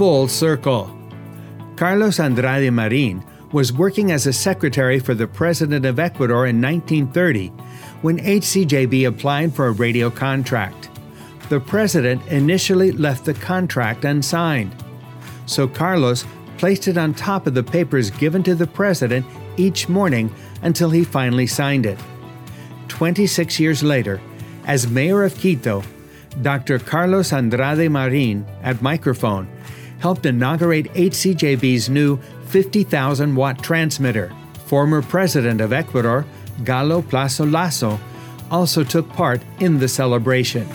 full circle. Carlos Andrade Marin was working as a secretary for the President of Ecuador in 1930 when HCJB applied for a radio contract. The president initially left the contract unsigned, so Carlos placed it on top of the papers given to the president each morning until he finally signed it. 26 years later, as mayor of Quito, Dr. Carlos Andrade Marin, at microphone, helped inaugurate HCJB's new 50,000 watt transmitter. Former president of Ecuador, Galo Plaza Lasso, also took part in the celebration.